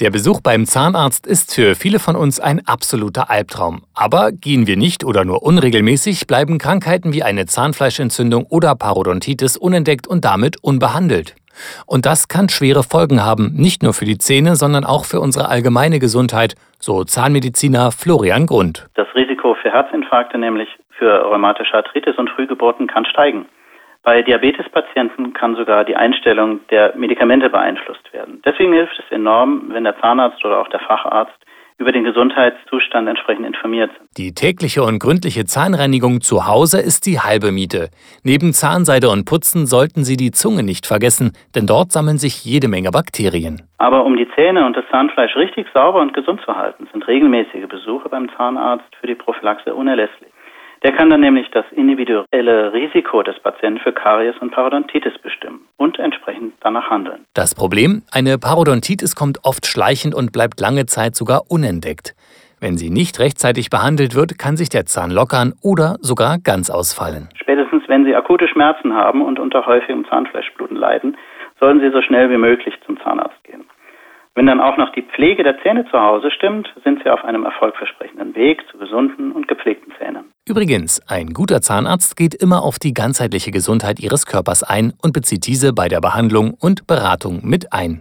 Der Besuch beim Zahnarzt ist für viele von uns ein absoluter Albtraum. Aber gehen wir nicht oder nur unregelmäßig, bleiben Krankheiten wie eine Zahnfleischentzündung oder Parodontitis unentdeckt und damit unbehandelt. Und das kann schwere Folgen haben, nicht nur für die Zähne, sondern auch für unsere allgemeine Gesundheit, so Zahnmediziner Florian Grund. Das Risiko für Herzinfarkte, nämlich für rheumatische Arthritis und Frühgeburten, kann steigen. Bei Diabetespatienten kann sogar die Einstellung der Medikamente beeinflusst werden. Deswegen hilft es enorm, wenn der Zahnarzt oder auch der Facharzt über den Gesundheitszustand entsprechend informiert sind. Die tägliche und gründliche Zahnreinigung zu Hause ist die halbe Miete. Neben Zahnseide und Putzen sollten Sie die Zunge nicht vergessen, denn dort sammeln sich jede Menge Bakterien. Aber um die Zähne und das Zahnfleisch richtig sauber und gesund zu halten, sind regelmäßige Besuche beim Zahnarzt für die Prophylaxe unerlässlich. Der kann dann nämlich das individuelle Risiko des Patienten für Karies und Parodontitis bestimmen und entsprechend danach handeln. Das Problem? Eine Parodontitis kommt oft schleichend und bleibt lange Zeit sogar unentdeckt. Wenn sie nicht rechtzeitig behandelt wird, kann sich der Zahn lockern oder sogar ganz ausfallen. Spätestens wenn Sie akute Schmerzen haben und unter häufigem Zahnfleischbluten leiden, sollten Sie so schnell wie möglich zum Zahnarzt gehen. Wenn dann auch noch die Pflege der Zähne zu Hause stimmt, sind Sie auf einem erfolgversprechenden Weg zu gesunden und gepflegten Zähnen. Übrigens, ein guter Zahnarzt geht immer auf die ganzheitliche Gesundheit Ihres Körpers ein und bezieht diese bei der Behandlung und Beratung mit ein.